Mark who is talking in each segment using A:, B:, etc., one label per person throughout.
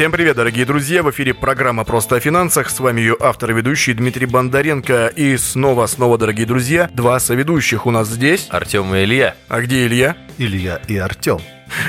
A: Всем привет, дорогие друзья! В эфире программа «Просто о финансах». С вами ее автор и ведущий Дмитрий Бондаренко. И снова-снова, дорогие друзья, два соведущих у нас здесь.
B: Артем и Илья.
A: А где Илья?
C: Илья и Артем.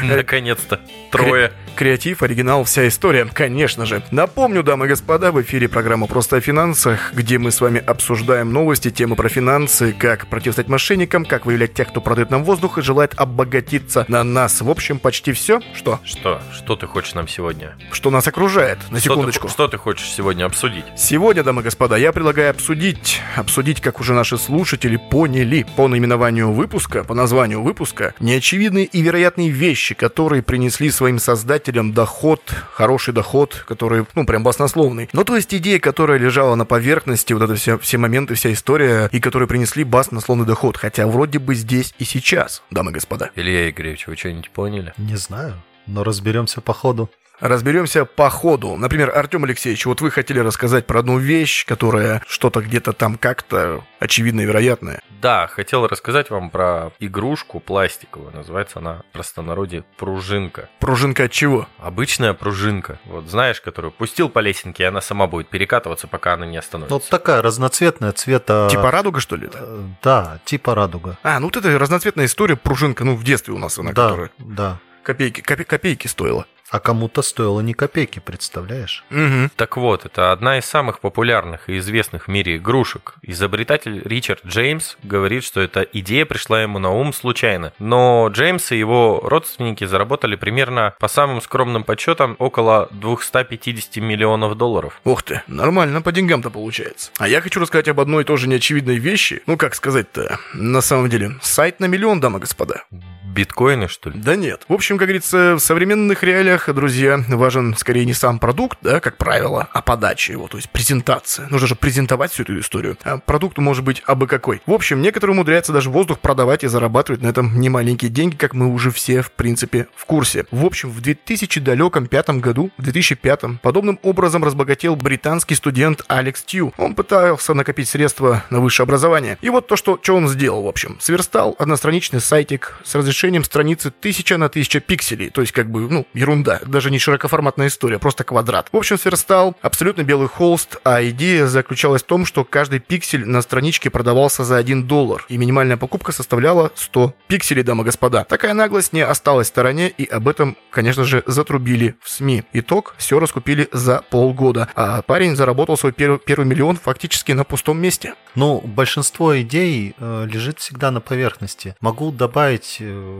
B: Наконец-то. Трое.
A: Креатив, оригинал, вся история, конечно же. Напомню, дамы и господа, в эфире программа «Просто о финансах», где мы с вами обсуждаем новости, темы про финансы, как противостоять мошенникам, как выявлять тех, кто продает нам воздух и желает обогатиться на нас. В общем, почти все. Что?
B: Что? Что ты хочешь нам сегодня?
A: Что нас окружает. На
B: Что
A: секундочку.
B: ты, что ты хочешь сегодня обсудить?
A: Сегодня, дамы и господа, я предлагаю обсудить, обсудить, как уже наши слушатели поняли по наименованию выпуска, по названию выпуска, неочевидные и вероятные вещи, которые принесли своим создателям доход, хороший доход, который, ну, прям баснословный. Ну, то есть идея, которая лежала на поверхности, вот это все, все моменты, вся история, и которые принесли баснословный доход, хотя вроде бы здесь и сейчас, дамы и господа.
B: Илья Игоревич, вы что-нибудь поняли?
C: Не знаю, но разберемся по ходу.
A: Разберемся по ходу. Например, Артем Алексеевич, вот вы хотели рассказать про одну вещь, которая что-то где-то там как-то очевидно и вероятное.
B: Да, хотел рассказать вам про игрушку пластиковую. Называется она в простонародье пружинка.
A: Пружинка от чего?
B: Обычная пружинка. Вот знаешь, которую пустил по лесенке, и она сама будет перекатываться, пока она не остановится.
C: вот такая разноцветная цвета...
A: Типа радуга, что ли?
C: э, Да, типа радуга.
A: А, ну вот это разноцветная история, пружинка, ну в детстве у нас она,
C: да,
A: которая
C: да.
A: Копейки, копе- копейки стоила.
C: А кому-то стоило ни копейки, представляешь?
A: Угу.
B: Так вот, это одна из самых популярных и известных в мире игрушек. Изобретатель Ричард Джеймс говорит, что эта идея пришла ему на ум случайно. Но Джеймс и его родственники заработали примерно, по самым скромным подсчетам, около 250 миллионов долларов.
A: Ух ты, нормально по деньгам-то получается. А я хочу рассказать об одной тоже неочевидной вещи. Ну, как сказать-то, на самом деле, сайт на миллион, дамы и господа.
B: Биткоины, что ли?
A: Да нет. В общем, как говорится, в современных реалиях, друзья, важен скорее не сам продукт, да, как правило, а подача его, то есть презентация. Нужно же презентовать всю эту историю. А продукт может быть абы какой. В общем, некоторые умудряются даже воздух продавать и зарабатывать на этом немаленькие деньги, как мы уже все, в принципе, в курсе. В общем, в 2000 далеком пятом году, в 2005 подобным образом разбогател британский студент Алекс Тью. Он пытался накопить средства на высшее образование. И вот то, что, что он сделал, в общем. Сверстал одностраничный сайтик с разрешением страницы 1000 на 1000 пикселей. То есть, как бы, ну, ерунда. Даже не широкоформатная история, просто квадрат. В общем, сверстал абсолютно белый холст, а идея заключалась в том, что каждый пиксель на страничке продавался за 1 доллар. И минимальная покупка составляла 100 пикселей, дамы и господа. Такая наглость не осталась в стороне, и об этом, конечно же, затрубили в СМИ. Итог, все раскупили за полгода. А парень заработал свой первый, первый миллион фактически на пустом месте.
C: Ну, большинство идей э, лежит всегда на поверхности. Могу добавить э,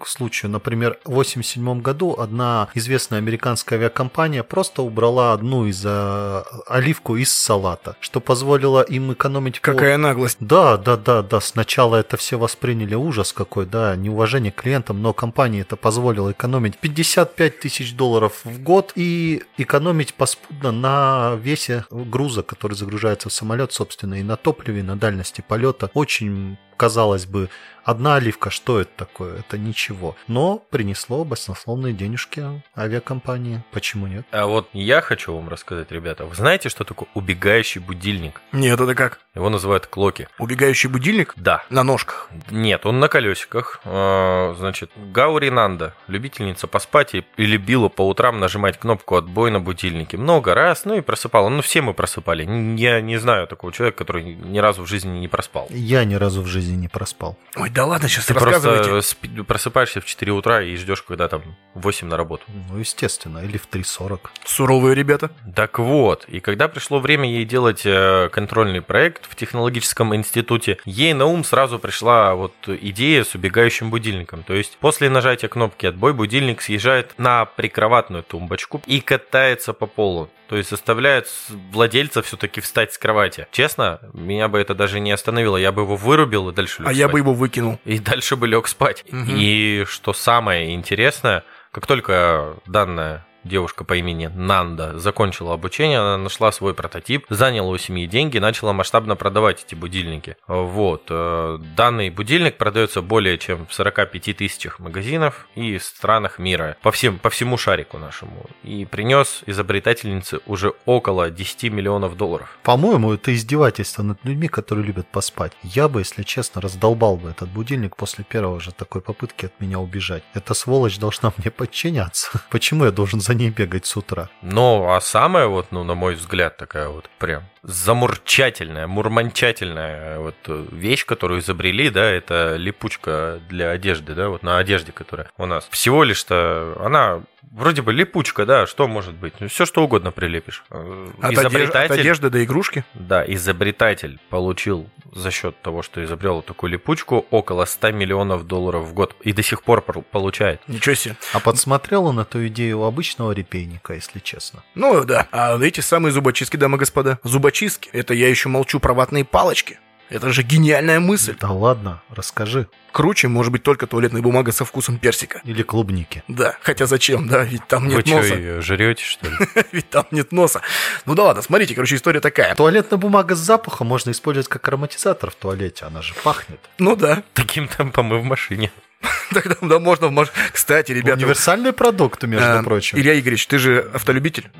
C: к случаю, например, в 1987 году одна известная американская авиакомпания просто убрала одну из э, оливку из салата, что позволило им экономить...
A: Какая наглость.
C: Да, да, да, да. Сначала это все восприняли ужас какой, да, неуважение к клиентам, но компании это позволило экономить 55 тысяч долларов в год и экономить поспудно на весе груза, который загружается в самолет, собственно, и на топливе, и на дальности полета. Очень казалось бы, одна оливка, что это такое? Это ничего. Но принесло баснословные денежки авиакомпании. Почему нет?
B: А вот я хочу вам рассказать, ребята. Вы знаете, что такое убегающий будильник?
A: Нет, это как?
B: Его называют клоки.
A: Убегающий будильник?
B: Да.
A: На ножках.
B: Нет, он на колесиках. А, Значит, Гаури Нанда, любительница поспать и и любила по утрам нажимать кнопку отбой на будильнике. Много раз, ну и просыпала. Ну, все мы просыпали. Я не знаю такого человека, который ни разу в жизни не проспал.
C: Я ни разу в жизни не проспал.
A: Ой, да ладно, сейчас
B: Ты просто спи- просыпаешься в 4 утра и ждешь, когда там в 8 на работу.
C: Ну, естественно, или в 3.40.
A: Суровые ребята.
B: Так вот, и когда пришло время ей делать э, контрольный проект в технологическом институте, ей на ум сразу пришла вот идея с убегающим будильником. То есть после нажатия кнопки «Отбой» будильник съезжает на прикроватную тумбочку и катается по полу. То есть заставляет владельца все-таки встать с кровати. Честно, меня бы это даже не остановило. Я бы его вырубил и дальше лег
A: А я
B: спать.
A: бы его выкинул.
B: И дальше бы лег спать.
A: Мгм.
B: И что самое интересное, как только данная девушка по имени Нанда закончила обучение, она нашла свой прототип, заняла у семьи деньги, начала масштабно продавать эти будильники. Вот. э, Данный будильник продается более чем в 45 тысячах магазинов и странах мира, по, всем, по всему шарику нашему. И принес изобретательнице уже около 10 миллионов долларов.
C: По-моему, это издевательство над людьми, которые любят поспать. Я бы, если честно, раздолбал бы этот будильник после первого же такой попытки от меня убежать. Эта сволочь должна мне подчиняться. Почему я должен за ней бегать с утра.
B: Ну, а самая вот, ну, на мой взгляд, такая вот прям замурчательная, мурманчательная вот вещь, которую изобрели, да, это липучка для одежды, да, вот на одежде, которая у нас. Всего лишь-то она Вроде бы липучка, да, что может быть? Ну, все что угодно прилепишь.
A: От, изобретатель, от одежды до игрушки?
B: Да, изобретатель получил за счет того, что изобрел такую липучку, около 100 миллионов долларов в год. И до сих пор получает.
A: Ничего себе.
C: А подсмотрел он эту идею у обычного репейника, если честно.
A: Ну да. А эти самые зубочистки, дамы и господа. Зубочистки. Это я еще молчу про ватные палочки. Это же гениальная мысль.
C: Да ладно, расскажи.
A: Круче может быть только туалетная бумага со вкусом персика.
C: Или клубники.
A: Да, хотя зачем, да, ведь там нет
B: Вы
A: носа.
B: Вы что, ее жрете, что ли?
A: ведь там нет носа. Ну да ладно, смотрите, короче, история такая.
C: Туалетная бумага с запахом можно использовать как ароматизатор в туалете, она же пахнет.
A: Ну да.
B: Таким темпом и в машине.
A: Тогда да, можно в маш... Кстати, ребята...
C: Универсальные продукты, между а, прочим.
A: Илья Игоревич, ты же автолюбитель?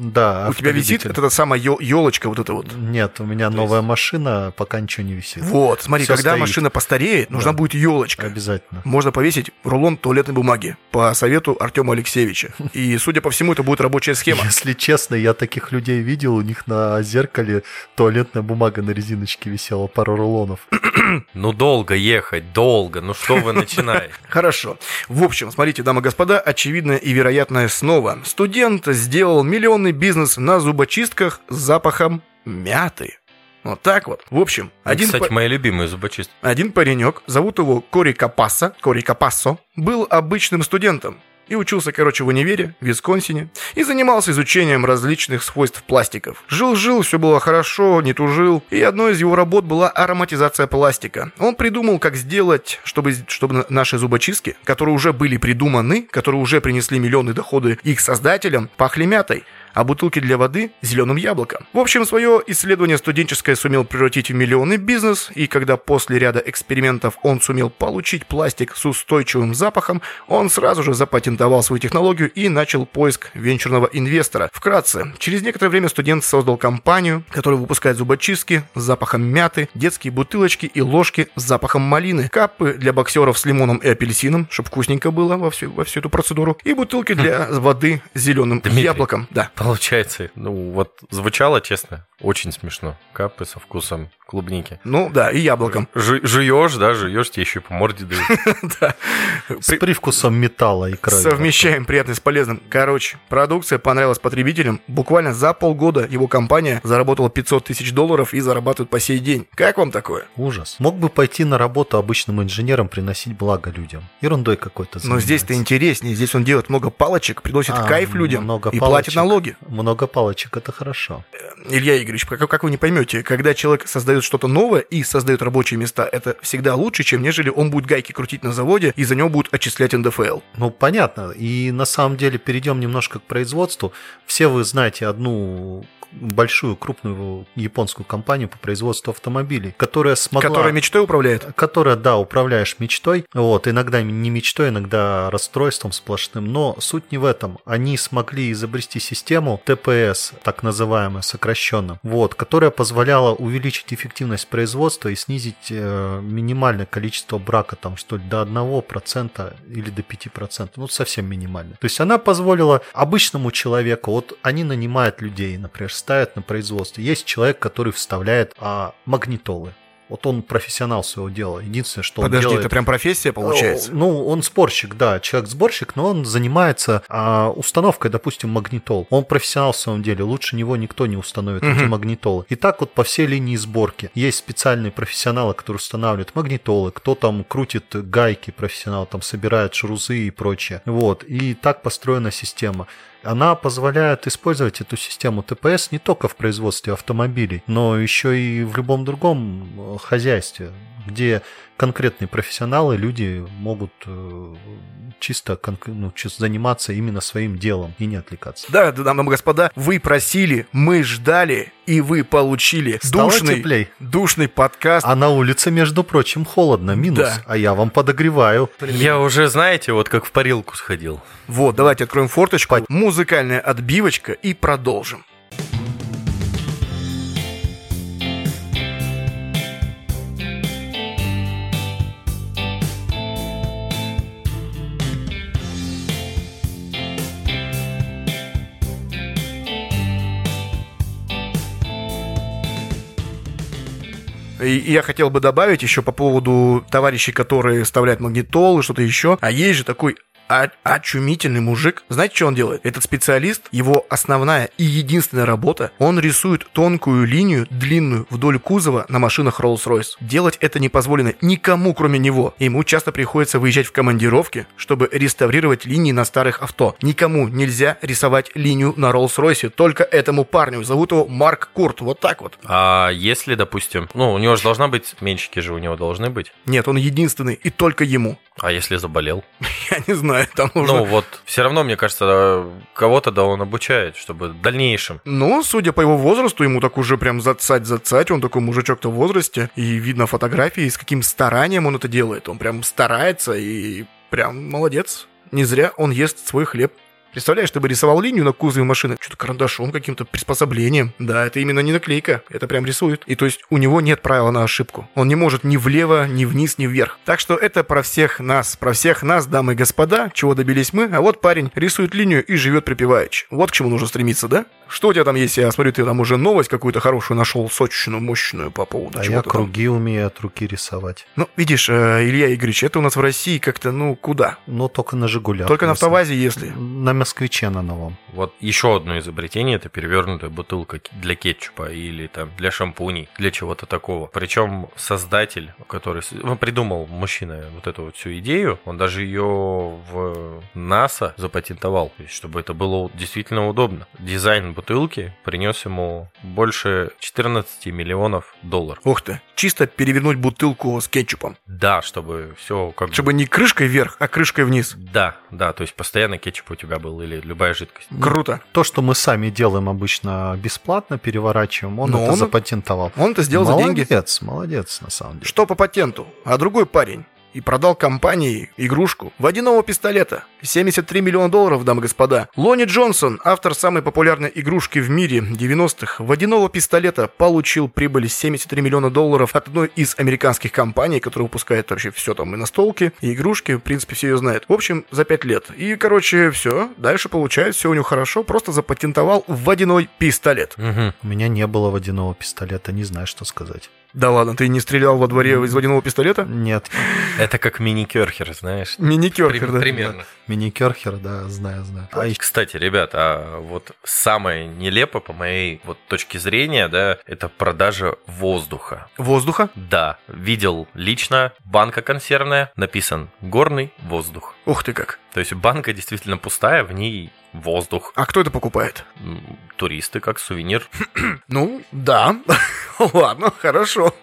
C: Да.
A: У тебя висит вот эта самая елочка вот эта вот?
C: Нет, у меня новая машина, пока ничего не висит.
A: Вот, смотри, Всё когда стоит. машина постареет, нужна будет елочка.
C: Обязательно.
A: Можно повесить рулон туалетной бумаги по совету Артема Алексеевича. И, судя по всему, это будет рабочая схема.
C: Если честно, я таких людей видел, у них на зеркале туалетная бумага на резиночке висела, пару рулонов.
B: Ну, долго ехать, долго. Ну, что вы начинаете?
A: Хорошо. В общем, смотрите, дамы и господа, очевидная и вероятная снова. Студент сделал миллионный бизнес на зубочистках с запахом мяты. Вот так вот. В общем,
B: один... Кстати, по... моя любимая зубочистка.
A: Один паренек, зовут его Кори Капасса, Кори Капассо, был обычным студентом и учился, короче, в универе, в Висконсине, и занимался изучением различных свойств пластиков. Жил-жил, все было хорошо, не тужил, и одной из его работ была ароматизация пластика. Он придумал, как сделать, чтобы, чтобы наши зубочистки, которые уже были придуманы, которые уже принесли миллионы доходы их создателям, пахли мятой а бутылки для воды – зеленым яблоком. В общем, свое исследование студенческое сумел превратить в миллионный бизнес, и когда после ряда экспериментов он сумел получить пластик с устойчивым запахом, он сразу же запатентовал свою технологию и начал поиск венчурного инвестора. Вкратце, через некоторое время студент создал компанию, которая выпускает зубочистки с запахом мяты, детские бутылочки и ложки с запахом малины, капы для боксеров с лимоном и апельсином, чтобы вкусненько было во всю, во всю эту процедуру, и бутылки для воды с зеленым Дмитрий, яблоком. Да.
B: Получается, ну вот звучало, честно, очень смешно. Капы со вкусом клубники.
A: Ну да, и яблоком.
B: Жу- жуешь, да, жуешь, тебе еще по морде дают.
C: Да. С привкусом металла и крови.
A: Совмещаем приятное с полезным. Короче, продукция понравилась потребителям. Буквально за полгода его компания заработала 500 тысяч долларов и зарабатывает по сей день. Как вам такое?
C: Ужас. Мог бы пойти на работу обычным инженером, приносить благо людям. Ерундой какой-то
A: Но здесь-то интереснее. Здесь он делает много палочек, приносит а, кайф людям и платит налоги.
C: Много палочек, это хорошо.
A: Илья Игоревич, как, как вы не поймете, когда человек создает что-то новое и создает рабочие места, это всегда лучше, чем нежели он будет гайки крутить на заводе и за него будут отчислять НДФЛ.
C: Ну, понятно. И на самом деле перейдем немножко к производству. Все вы знаете одну большую, крупную японскую компанию по производству автомобилей, которая смогла...
A: Которая мечтой управляет?
C: Которая, да, управляешь мечтой. Вот, иногда не мечтой, иногда расстройством сплошным. Но суть не в этом. Они смогли изобрести систему ТПС, так называемую, сокращенно, вот, которая позволяла увеличить эффективность производства и снизить э, минимальное количество брака, там, что ли, до 1% или до 5%. Ну, совсем минимально. То есть она позволила обычному человеку, вот они нанимают людей, например, ставят на производство. Есть человек, который вставляет а, магнитолы. Вот он профессионал своего дела. Единственное, что
A: Подожди,
C: он делает...
A: это прям профессия получается?
C: Ну, он спорщик, да, человек-сборщик, но он занимается а, установкой, допустим, магнитол. Он профессионал в своем деле, лучше него никто не установит угу. эти магнитолы. И так вот по всей линии сборки. Есть специальные профессионалы, которые устанавливают магнитолы, кто там крутит гайки, профессионал там собирает шрузы и прочее. Вот, и так построена система. Она позволяет использовать эту систему ТПС не только в производстве автомобилей, но еще и в любом другом э, хозяйстве, где конкретные профессионалы, люди могут э, чисто, ну, чисто заниматься именно своим делом и не отвлекаться.
A: Да, дамы и господа, вы просили, мы ждали, и вы получили
C: Стало
A: душный,
C: теплей.
A: душный подкаст.
C: А на улице, между прочим, холодно, минус, да. а я вам подогреваю.
B: Я уже, знаете, вот как в парилку сходил.
A: Вот, давайте откроем форточку, музыкальная отбивочка и продолжим. И, я хотел бы добавить еще по поводу товарищей, которые вставляют магнитол и что-то еще. А есть же такой а, очумительный мужик. Знаете, что он делает? Этот специалист, его основная и единственная работа, он рисует тонкую линию, длинную, вдоль кузова на машинах Rolls-Royce. Делать это не позволено никому, кроме него. Ему часто приходится выезжать в командировки, чтобы реставрировать линии на старых авто. Никому нельзя рисовать линию на Rolls-Royce, только этому парню. Зовут его Марк Курт. Вот так вот.
B: А если, допустим, ну, у него же должна быть, меньшики же у него должны быть.
A: Нет, он единственный, и только ему.
B: А если заболел?
A: Я не знаю, нужно...
B: Ну вот, все равно, мне кажется, кого-то да он обучает, чтобы в дальнейшем.
A: Ну, судя по его возрасту, ему так уже прям зацать-зацать, он такой мужичок-то в возрасте, и видно фотографии, с каким старанием он это делает. Он прям старается и прям молодец. Не зря он ест свой хлеб. Представляешь, ты бы рисовал линию на кузове машины, что-то карандашом, каким-то приспособлением. Да, это именно не наклейка, это прям рисует. И то есть у него нет правила на ошибку. Он не может ни влево, ни вниз, ни вверх. Так что это про всех нас, про всех нас, дамы и господа, чего добились мы. А вот парень рисует линию и живет припеваючи. Вот к чему нужно стремиться, да? Что у тебя там есть? Я смотрю, ты там уже новость какую-то хорошую нашел, сочную, мощную по поводу
C: А
A: чего
C: я
A: там.
C: круги умею от руки рисовать.
A: Ну, видишь, э, Илья Игоревич, это у нас в России как-то, ну, куда?
C: Но только на «Жигулях».
A: Только на автовазе, если.
C: На «Москвиче» на новом.
B: Вот еще одно изобретение это перевернутая бутылка для кетчупа или там для шампуней, для чего-то такого. Причем создатель, который ну, придумал мужчина вот эту вот всю идею, он даже ее в НАСА запатентовал, чтобы это было действительно удобно. Дизайн бутылки принес ему больше 14 миллионов долларов.
A: Ух ты. Чисто перевернуть бутылку с кетчупом.
B: Да, чтобы все как бы...
A: Чтобы не крышкой вверх, а крышкой вниз.
B: Да, да, то есть постоянно кетчуп у тебя был или любая жидкость.
A: Круто.
C: То, что мы сами делаем обычно бесплатно, переворачиваем, он
A: Но
C: это
A: он-
C: запатентовал.
A: Он это сделал за деньги.
C: Молодец, молодец, на самом деле.
A: Что по патенту? А другой парень и продал компании игрушку водяного пистолета. 73 миллиона долларов, дамы и господа. Лони Джонсон, автор самой популярной игрушки в мире 90-х, водяного пистолета, получил прибыль 73 миллиона долларов от одной из американских компаний, которая выпускает вообще все там и настолки, и игрушки, в принципе, все ее знают. В общем, за 5 лет. И, короче, все, дальше получает, все у него хорошо, просто запатентовал водяной пистолет.
B: Мгм.
C: У меня не было водяного пистолета, не знаю, что сказать.
A: Да ладно, ты не стрелял во дворе из водяного пистолета?
C: Нет,
B: Это как мини-керхер, знаешь.
A: Мини-керхер, да?
B: Примерно.
C: Мини-керхер, да, знаю, знаю. А
B: Кстати, ребят, а вот самое нелепо по моей вот точке зрения, да, это продажа воздуха.
A: Воздуха?
B: Да, видел лично, банка консервная, написан «горный воздух».
A: Ух ты как.
B: То есть банка действительно пустая, в ней воздух.
A: А кто это покупает?
B: Туристы как сувенир.
A: Ну, да. Ладно, хорошо.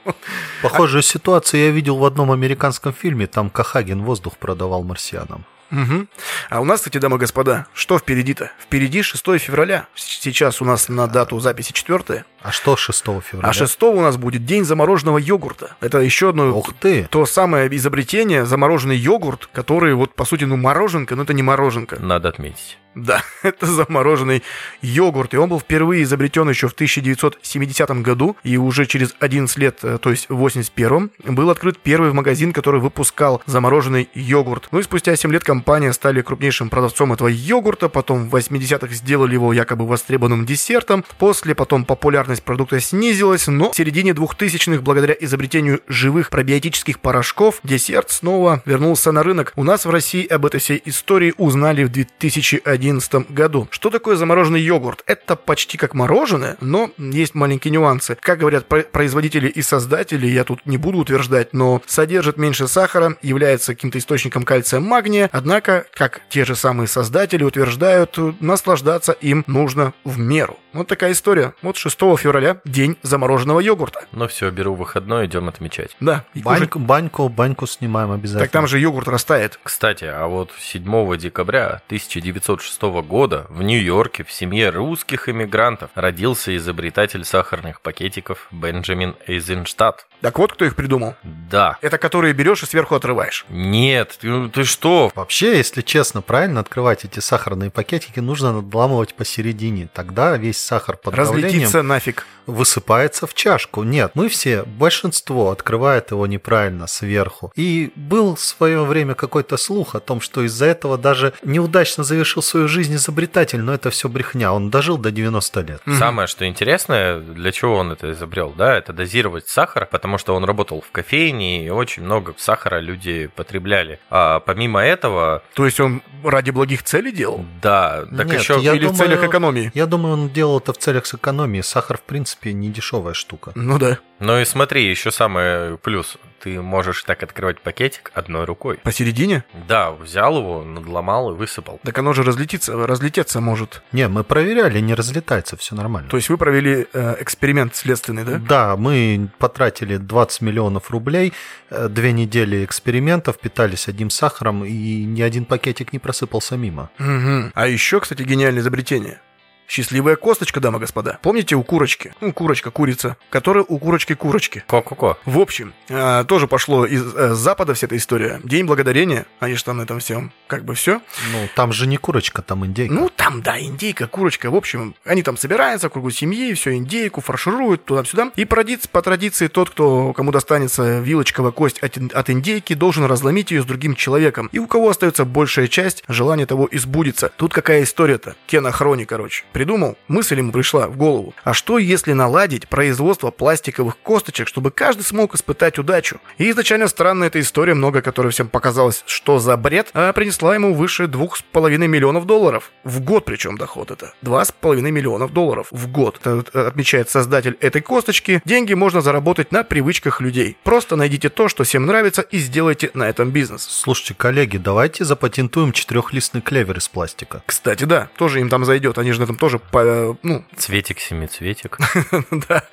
C: похожую ситуацию я видел в одном американском фильме, там Кахагин воздух продавал марсианам.
A: Мгм. А у нас, кстати, дамы и господа, что впереди-то? Впереди 6 февраля. Сейчас у нас на дату записи 4.
C: А что 6 февраля?
A: А 6 у нас будет день замороженного йогурта. Это еще одно...
C: Ух ты!
A: То самое изобретение, замороженный йогурт, который вот, по сути, ну, мороженка, но это не мороженка.
B: Надо отметить.
A: Да, это замороженный йогурт. И он был впервые изобретен еще в 1970 году. И уже через 11 лет, э, то есть в 81 был открыт первый магазин, который выпускал замороженный йогурт. Ну и спустя 7 лет компания стали крупнейшим продавцом этого йогурта. Потом в 80-х сделали его якобы востребованным десертом. После потом популярность продукта снизилась. Но в середине 2000-х, благодаря изобретению живых пробиотических порошков, десерт снова вернулся на рынок. У нас в России об этой всей истории узнали в 2011 году. Что такое замороженный йогурт? Это почти как мороженое, но есть маленькие нюансы. Как говорят про- производители и создатели, я тут не буду утверждать, но содержит меньше сахара, является каким-то источником кальция магния, однако, как те же самые создатели утверждают, наслаждаться им нужно в меру. Вот такая история. Вот 6 февраля день замороженного йогурта.
B: Ну все, беру выходной, идем отмечать.
A: Да, и кушать.
C: Баньку, баньку, баньку снимаем обязательно.
A: Так там же йогурт растает.
B: Кстати, а вот 7 декабря 1906 года в Нью-Йорке в семье русских иммигрантов родился изобретатель сахарных пакетиков Бенджамин Эйзенштадт.
A: Так вот, кто их придумал.
B: Да.
A: Это которые берешь и сверху отрываешь.
B: Нет, ты, ты что?
C: Вообще, если честно, правильно открывать эти сахарные пакетики, нужно надламывать посередине. Тогда весь сахар под
A: Разлетится нафиг.
C: высыпается в чашку. Нет, мы все, большинство открывает его неправильно сверху. И был в свое время какой-то слух о том, что из-за этого даже неудачно завершил свою жизнь изобретатель, но это все брехня. Он дожил до 90 лет.
B: Самое, что интересное, для чего он это изобрел, да, это дозировать сахар, потому что он работал в кофейне, и очень много сахара люди потребляли. А помимо этого,
A: То есть он ради благих целей делал?
B: да, так
C: Нет,
B: еще
C: я
A: Или в
C: думаю-
A: целях экономии?
C: Я думаю, он делал это в целях сэкономии. Сахар, в принципе, не дешевая штука.
A: Ну да.
B: Ну и смотри, еще самый плюс. Ты можешь так открывать пакетик одной рукой.
A: Посередине?
B: Да, взял его, надломал и высыпал.
A: Так оно же разлетится, разлететься может.
C: Не, мы проверяли, не разлетается, все нормально.
A: То есть вы провели э, эксперимент следственный, да?
C: Да, мы потратили 20 миллионов рублей, э, две недели экспериментов, питались одним сахаром, и ни один пакетик не просыпался мимо.
A: Мгм. А еще, кстати, гениальное изобретение. Счастливая косточка, дамы и господа. Помните у курочки? Ну, курочка, курица, которая у курочки курочки.
B: Ко-ко-ко.
A: В общем, э, тоже пошло из э, запада вся эта история. День благодарения, они же там на этом всем как бы все.
C: Ну, там же не курочка, там индейка.
A: Ну, там, да, индейка, курочка. В общем, они там собираются в кругу семьи, все индейку фаршируют туда-сюда. И по традиции, по традиции тот, кто, кому достанется вилочковая кость от, от индейки, должен разломить ее с другим человеком. И у кого остается большая часть, желание того избудется. Тут какая история-то? Кенохрони, короче. Придумал, мысль ему пришла в голову. А что, если наладить производство пластиковых косточек, чтобы каждый смог испытать удачу? И изначально странная эта история, много которой всем показалось, что за бред, а принесла ему выше двух с половиной миллионов долларов. В год причем доход это. Два с половиной миллионов долларов в год. Это, э, отмечает создатель этой косточки. Деньги можно заработать на привычках людей. Просто найдите то, что всем нравится, и сделайте на этом бизнес.
C: Слушайте, коллеги, давайте запатентуем четырехлистный клевер из пластика.
A: Кстати, да, тоже им там зайдет. Они же на этом тоже, по- ну,
B: Цветик, семицветик.
A: да,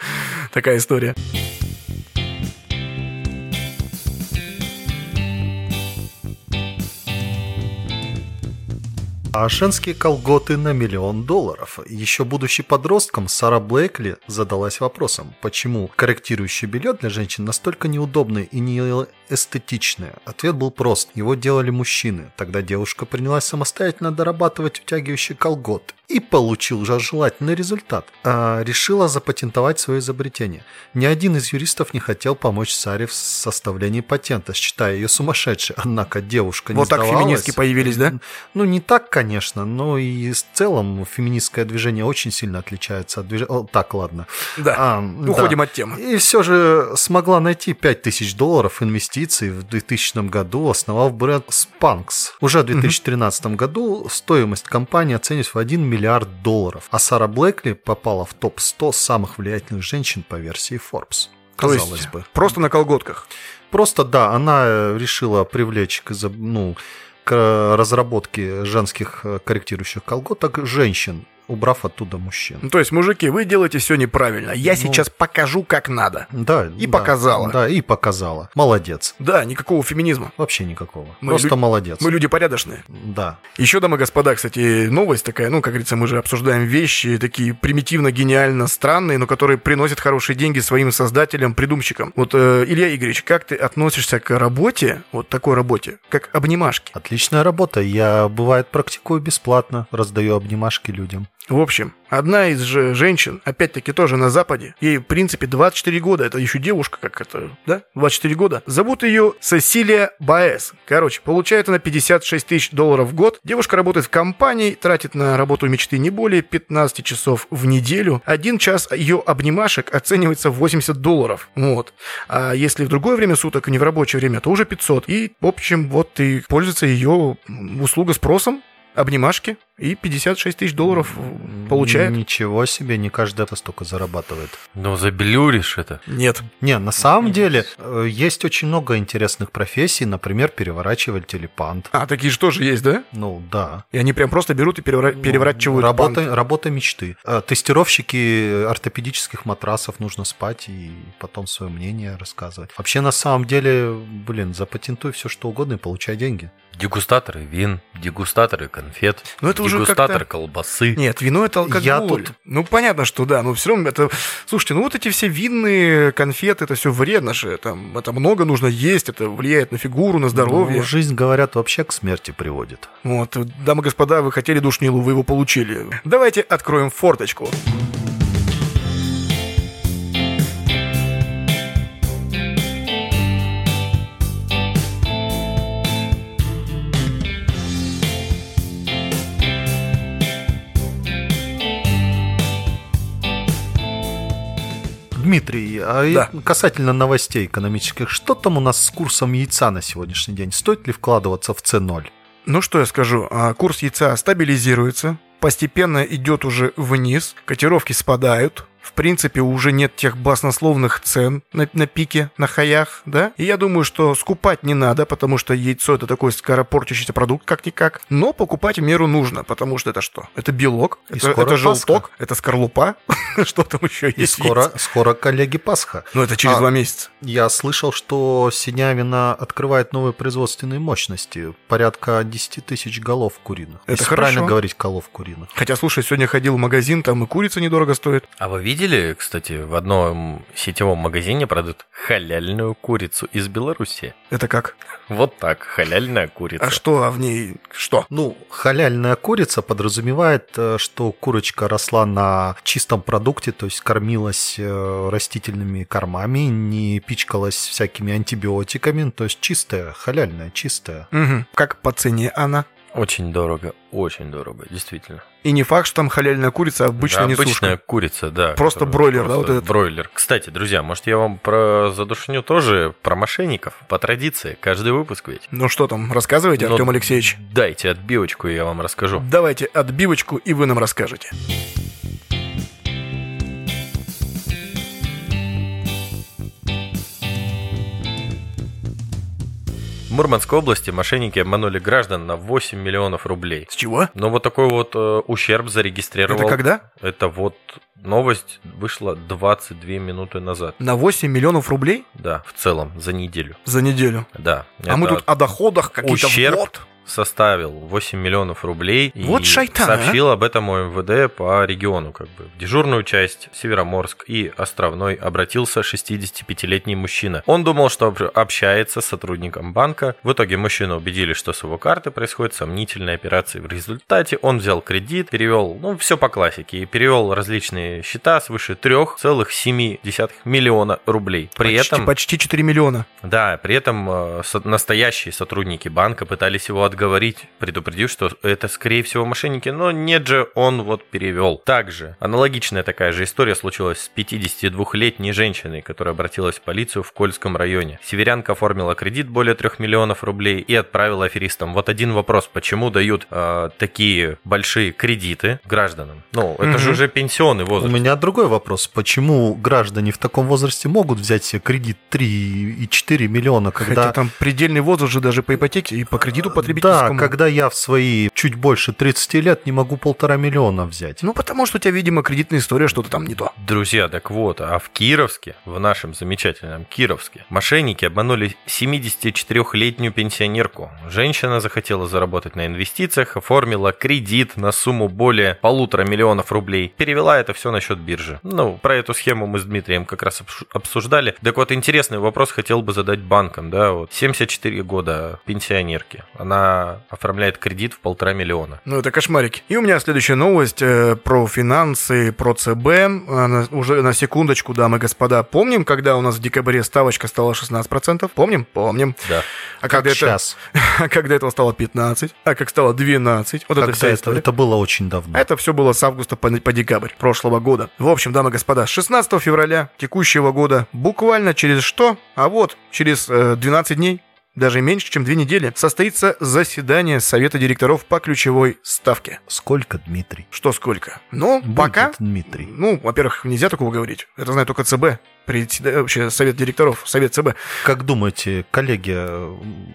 A: такая история.
C: А женские колготы на миллион долларов. Еще будучи подростком, Сара Блейкли задалась вопросом, почему корректирующее белье для женщин настолько неудобное и не эстетичное. Ответ был прост. Его делали мужчины. Тогда девушка принялась самостоятельно дорабатывать утягивающие колготы. И получил уже желательный результат. А, решила запатентовать свое изобретение. Ни один из юристов не хотел помочь Саре в составлении патента, считая ее сумасшедшей. Однако девушка не
A: Вот так
C: сдавалась.
A: феминистки появились, да?
C: Ну, не так, конечно, но и в целом феминистское движение очень сильно отличается от движения... так, ладно.
A: Да.
C: А,
A: Уходим
C: да.
A: от темы.
C: И все же смогла найти 5000 долларов инвестиций в 2000 году, основав бренд Spanx. Уже в 2013 году стоимость компании оценивается в 1 миллиард долларов, а Сара Блэкли попала в топ-100 самых влиятельных женщин по версии Forbes.
A: То
C: Казалось
A: есть,
C: бы.
A: просто на колготках.
C: Просто да, она решила привлечь ну, к разработке женских э, корректирующих колготок женщин, убрав оттуда мужчин.
A: Ну, то есть, мужики, вы делаете все неправильно. Я
C: Ну.
A: сейчас покажу, как надо.
C: Да,
A: И
C: да,
A: показала.
C: Да, и показала. Молодец.
A: Да, никакого феминизма.
C: Вообще никакого.
A: Мы
C: Просто
A: лю-
C: молодец.
A: Мы люди порядочные.
C: Да.
A: Еще, дамы и господа, кстати, новость такая, ну, как говорится, мы же обсуждаем вещи такие примитивно, гениально странные, но которые приносят хорошие деньги своим создателям, придумщикам. Вот, э, Илья Игоревич, как ты относишься к работе, вот такой работе, как обнимашки?
C: Отличная работа. Я, бывает, практикую бесплатно, раздаю обнимашки людям.
A: В общем, одна из же женщин, опять-таки тоже на Западе, ей, в принципе, 24 года, это еще девушка, как это, да? 24 года. Зовут ее Сесилия Баэс. Короче, получает она 56 тысяч долларов в год. Девушка работает в компании, тратит на работу мечты не более 15 часов в неделю. Один час ее обнимашек оценивается в 80 долларов. Вот. А если в другое время суток, не в рабочее время, то уже 500. И, в общем, вот и пользуется ее услуга спросом, обнимашки, и 56 тысяч долларов получает.
C: Ничего себе, не каждый это столько зарабатывает.
B: Ну, заблюришь это.
A: Нет.
C: Не, на самом деле э, есть очень много интересных профессий, например, переворачиватель пант.
A: А, такие же тоже есть, да?
C: Ну, да.
A: И они прям просто берут и перевора- переворачивают
C: работа,
A: пант.
C: работа мечты. Э, Тестировщики ортопедических матрасов нужно спать и потом свое мнение рассказывать. Вообще, на самом деле, блин, запатентуй все что угодно и получай деньги.
B: Дегустаторы вин, дегустаторы конфет.
A: Ну, это уже
B: Дегустатор колбасы.
A: Нет, вино это алкоголь.
C: Я тут-
A: Ну, понятно, что да, но все равно это... Слушайте, ну вот эти все винные конфеты, это все вредно же. Там, это много нужно есть, это влияет на фигуру, на здоровье.
C: Ну, жизнь, говорят, вообще к смерти приводит.
A: Вот, дамы и господа, вы хотели душнилу, вы его получили. Давайте откроем форточку.
C: Дмитрий, а
A: Да.
C: касательно новостей экономических, что там у нас с курсом яйца на сегодняшний день? Стоит ли вкладываться в C0?
A: Ну что я скажу, а, курс яйца стабилизируется, постепенно идет уже вниз, котировки спадают, в принципе, уже нет тех баснословных цен на, на пике, на хаях, да? И я думаю, что скупать не надо, потому что яйцо это такой скоропортящийся продукт, как-никак. Но покупать в меру нужно, потому что это что? Это белок,
C: И
A: это, это желток,
C: Пасха.
A: это скорлупа, что там еще
C: И
A: есть?
C: скоро, скоро коллеги Пасха.
A: Ну это через
C: А,
A: два месяца.
C: Я слышал, что Синявина открывает новые производственные мощности. Порядка 10 тысяч голов куриных.
A: Это
C: Если
A: хорошо.
C: правильно говорить, голов куриных.
A: Хотя, слушай, сегодня ходил в магазин, там и курица недорого стоит.
B: А вы видели, кстати, в одном сетевом магазине продают халяльную курицу из Беларуси?
A: Это как?
B: Вот так, халяльная курица.
A: А что а в ней? Что?
C: Ну, халяльная курица подразумевает, э, что курочка росла на чистом продукте, то есть кормилась э, растительными кормами, не пичкалась всякими антибиотиками, то есть чистая, халяльная, чистая.
A: Мгм. Как по цене она?
B: Очень дорого, очень дорого, действительно.
A: И не факт, что там халяльная курица, а обычная
B: Да,
A: несушка.
B: обычная курица, да.
A: Просто бройлер, да,
B: просто
A: вот этот?
B: Бройлер. Кстати, друзья, может я вам про задушню тоже, про мошенников, по традиции, каждый выпуск ведь.
A: Ну что там, рассказывайте,
B: Ну,
A: Артем Алексеевич.
B: Дайте отбивочку, и я вам расскажу.
A: Давайте отбивочку, и вы нам расскажете.
B: Мурманской области мошенники обманули граждан на 8 миллионов рублей.
A: С чего?
B: Но вот такой вот э, ущерб зарегистрировал.
A: Это когда?
B: Это вот новость вышла 22 минуты назад.
A: На 8 миллионов рублей
B: Да, в целом, за неделю.
A: за неделю.
B: Да.
A: А мы тут о доходах какие-то в
B: ущерб
A: год.
B: Составил 8 миллионов рублей.
A: Вот
B: и
A: шайтан, а.
B: сообщил об этом МВД по региону. Как бы. В дежурную часть Североморск и Островной обратился 65-летний мужчина. Он думал, что об- общается с сотрудником банка. В итоге мужчину убедили, что с его карты происходит сомнительная операция. В результате он взял кредит, перевел, ну, все по классике, и перевел различные счета свыше 3,7 миллиона рублей. При
A: почти,
B: этом...
A: почти 4 миллиона.
B: Да, при этом э, со- настоящие сотрудники банка пытались его отговорить, предупредив, что это, скорее всего, мошенники, но нет же, он вот перевел. Также аналогичная такая же история случилась с 52-летней женщиной, которая обратилась в полицию в Кольском районе. Северянка оформила кредит более 3 миллионов рублей и отправила аферистам. Вот один вопрос, почему дают э, такие большие кредиты гражданам? Ну, это же
A: Мгм.
B: уже пенсионный
C: У
B: возраст.
C: меня другой вопрос. Почему граждане в таком возрасте могут взять себе кредит 3,4 миллиона, когда...
A: Хотя там предельный возраст же даже по ипотеке и по кредиту
C: Да, когда я в свои чуть больше 30 лет не могу полтора миллиона взять.
A: Ну, потому что у тебя, видимо, кредитная история, что-то там не то.
B: Друзья, так вот, а в Кировске, в нашем замечательном Кировске, мошенники обманули 74-летнюю пенсионерку. Женщина захотела заработать на инвестициях, оформила кредит на сумму более полутора миллионов рублей. Перевела это все на счет биржи. Ну, про эту схему мы с Дмитрием как раз обсуждали. Так вот, интересный вопрос хотел бы задать банкам, да, вот 74 года пенсионерки. Она оформляет кредит в полтора миллиона.
A: Ну, это кошмарики. И у меня следующая новость э, про финансы, про ЦБ. А, на- уже на секундочку, дамы и господа. Помним, когда у нас в декабре ставочка стала 16%? Помним? Помним.
B: Да.
A: А
C: Как
A: когда, это,
C: сейчас.
A: а когда этого стало 15, а как стало 12, вот это
C: Когда
A: вся
C: это,
A: история.
C: это было очень давно.
A: Это все было с августа по, по декабрь прошлого года. В общем, дамы и господа, с 16 февраля текущего года, буквально через что? А вот, через э, 12 дней, даже меньше, чем две недели, состоится заседание Совета директоров по ключевой ставке.
C: Сколько, Дмитрий?
A: Что сколько? Ну,
C: Будет,
A: пока...
C: Дмитрий.
A: Ну, во-первых, нельзя такого говорить. Это знает только ЦБ. Председа- Вообще, Совет директоров, Совет ЦБ.
C: Как думаете, коллеги,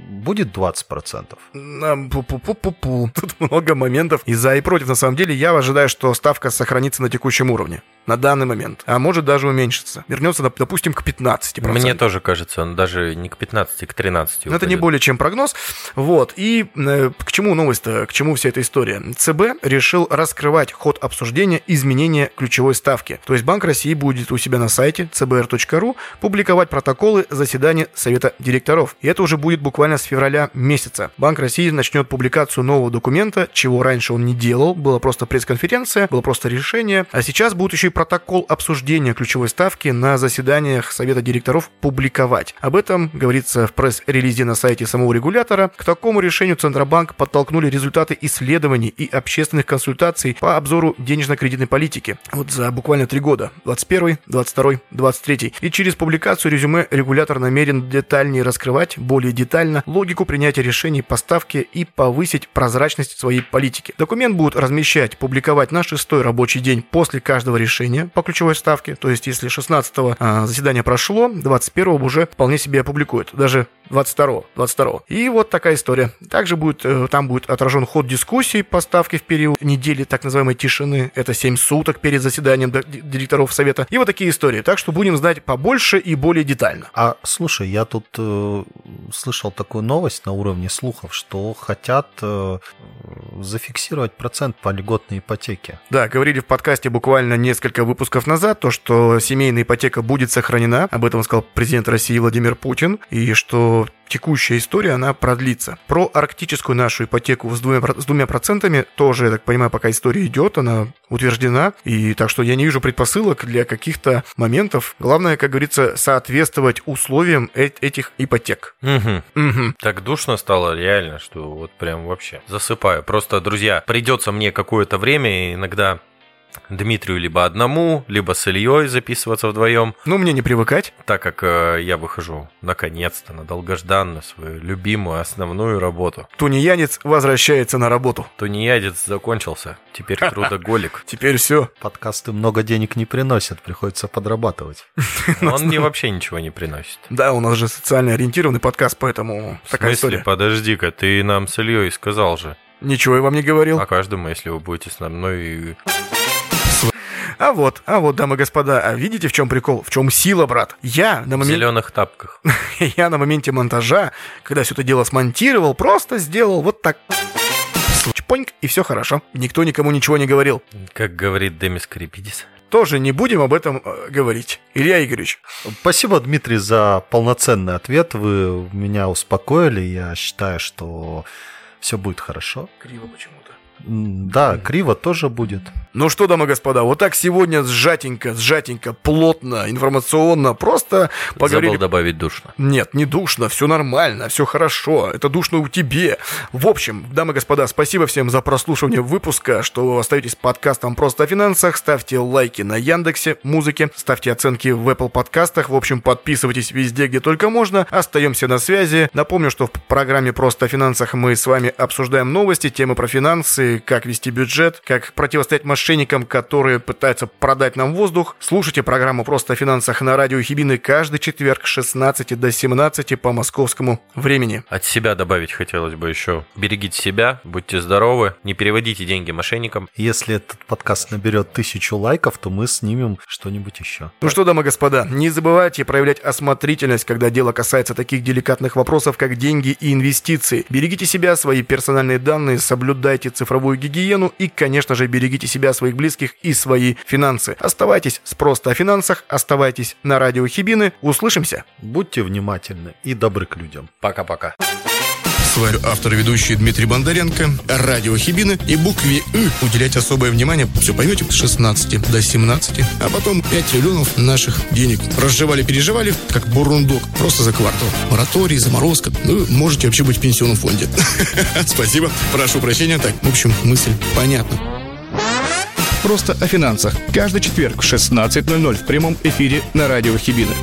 C: будет 20%?
A: Ам, Пу-пу-пу-пу-пу. Тут много моментов и за, и против. На самом деле, я ожидаю, что ставка сохранится на текущем уровне. на данный момент, а может даже уменьшиться. Вернется, допустим, к 15%.
B: Мне тоже кажется, он даже не к 15, к 13.
A: Но это не более чем прогноз. Вот. И э, к чему новость-то, к чему вся эта история? ЦБ решил раскрывать ход обсуждения изменения ключевой ставки. То есть Банк России будет у себя на сайте cbr.ru публиковать протоколы заседания Совета директоров. И это уже будет буквально с февраля месяца. Банк России начнет публикацию нового документа, чего раньше он не делал. Была просто пресс-конференция, было просто решение. А сейчас будет еще и протокол обсуждения ключевой ставки на заседаниях Совета директоров публиковать. Об этом говорится в пресс-релизе на сайте самого регулятора. К такому решению Центробанк подтолкнули результаты исследований и общественных консультаций по обзору денежно-кредитной политики. Вот за буквально три года. 21, 22, 23. И через публикацию резюме регулятор намерен детальнее раскрывать, более детально, логику принятия решений по ставке и повысить прозрачность своей политики. Документ будут размещать, публиковать на шестой рабочий день после каждого решения по ключевой ставке. То есть, если 16 а, заседание прошло, 21 уже вполне себе опубликуют. Даже 22 22 И вот такая история. Также будет, э, там будет отражен ход дискуссий по ставке в период недели так называемой тишины. Это 7 суток перед заседанием директоров совета. И вот такие истории. Так что будем знать побольше и более детально.
C: А слушай, я тут э, слышал такую новость на уровне слухов, что хотят э, зафиксировать процент по льготной ипотеке.
A: Да, говорили в подкасте буквально несколько выпусков назад, то, что семейная ипотека будет сохранена. Об этом сказал президент России Владимир Путин. И что текущая история, она продлится. Про арктическую нашу ипотеку с двумя, с двумя процентами тоже, я так понимаю, пока история идет, она утверждена. И так что я не вижу предпосылок для каких-то моментов. Главное, как говорится, соответствовать условиям э- этих ипотек.
B: Угу. Угу. Так душно стало реально, что вот прям вообще засыпаю. Просто, друзья, придется мне какое-то время иногда Дмитрию либо одному, либо с Ильей записываться вдвоем.
A: Ну, мне не привыкать.
B: Так как э, я выхожу наконец-то на долгожданную свою любимую основную работу.
A: Тунеядец возвращается на работу.
B: Тунеядец закончился. Теперь трудоголик.
A: Теперь все.
C: Подкасты много денег не приносят, приходится подрабатывать.
B: Он мне вообще ничего не приносит.
A: Да, у нас же социально ориентированный подкаст, поэтому такая история.
B: Подожди-ка, ты нам с Ильей сказал же.
A: Ничего я вам не говорил.
B: А каждому, если вы будете со мной
A: а вот, а вот, дамы и господа, а видите, в чем прикол? В чем сила, брат? Я на моменте...
B: В зеленых тапках.
A: Я на моменте монтажа, когда все это дело смонтировал, просто сделал вот так. Чпоньк, и все хорошо. Никто никому ничего не говорил.
B: Как говорит Демис Карипидис.
A: Тоже не будем об этом э, говорить. Илья Игоревич.
C: Спасибо, Дмитрий, за полноценный ответ. Вы меня успокоили. Я считаю, что все будет хорошо.
A: Криво почему-то.
C: Да, криво тоже будет.
A: Ну что, дамы и господа, вот так сегодня сжатенько, сжатенько, плотно, информационно, просто поговорили...
B: Забыл добавить душно.
A: Нет, не душно, все нормально, все хорошо, это душно у тебе. В общем, дамы и господа, спасибо всем за прослушивание выпуска, что остаетесь подкастом «Просто о финансах», ставьте лайки на Яндексе, музыке, ставьте оценки в Apple подкастах, в общем, подписывайтесь везде, где только можно, остаемся на связи. Напомню, что в программе «Просто о финансах» мы с вами обсуждаем новости, темы про финансы, как вести бюджет, как противостоять мошенникам, которые пытаются продать нам воздух. Слушайте программу «Просто о финансах» на радио Хибины каждый четверг с 16 до 17 по московскому времени.
B: От себя добавить хотелось бы еще. Берегите себя, будьте здоровы, не переводите деньги мошенникам.
C: Если этот подкаст наберет тысячу лайков, то мы снимем что-нибудь еще.
A: Ну что, дамы и господа, не забывайте проявлять осмотрительность, когда дело касается таких деликатных вопросов, как деньги и инвестиции. Берегите себя, свои персональные данные, соблюдайте цифровую гигиену и, конечно же, берегите себя своих близких и свои финансы. Оставайтесь с «Просто о финансах», оставайтесь на радио Хибины. Услышимся.
C: Будьте внимательны и добры к людям.
B: Пока-пока.
A: С вами автор и ведущий Дмитрий Бондаренко, радио Хибины и букве «Ы» уделять особое внимание, все поймете, с 16 до 17, а потом 5 триллионов наших денег. Разжевали-переживали, как бурундук, просто за квартал. Мораторий, заморозка, ну, можете вообще быть в пенсионном фонде. Спасибо, прошу прощения, так, в общем, мысль понятна. Просто о финансах. Каждый четверг в 16.00 в прямом эфире на радио Хибины.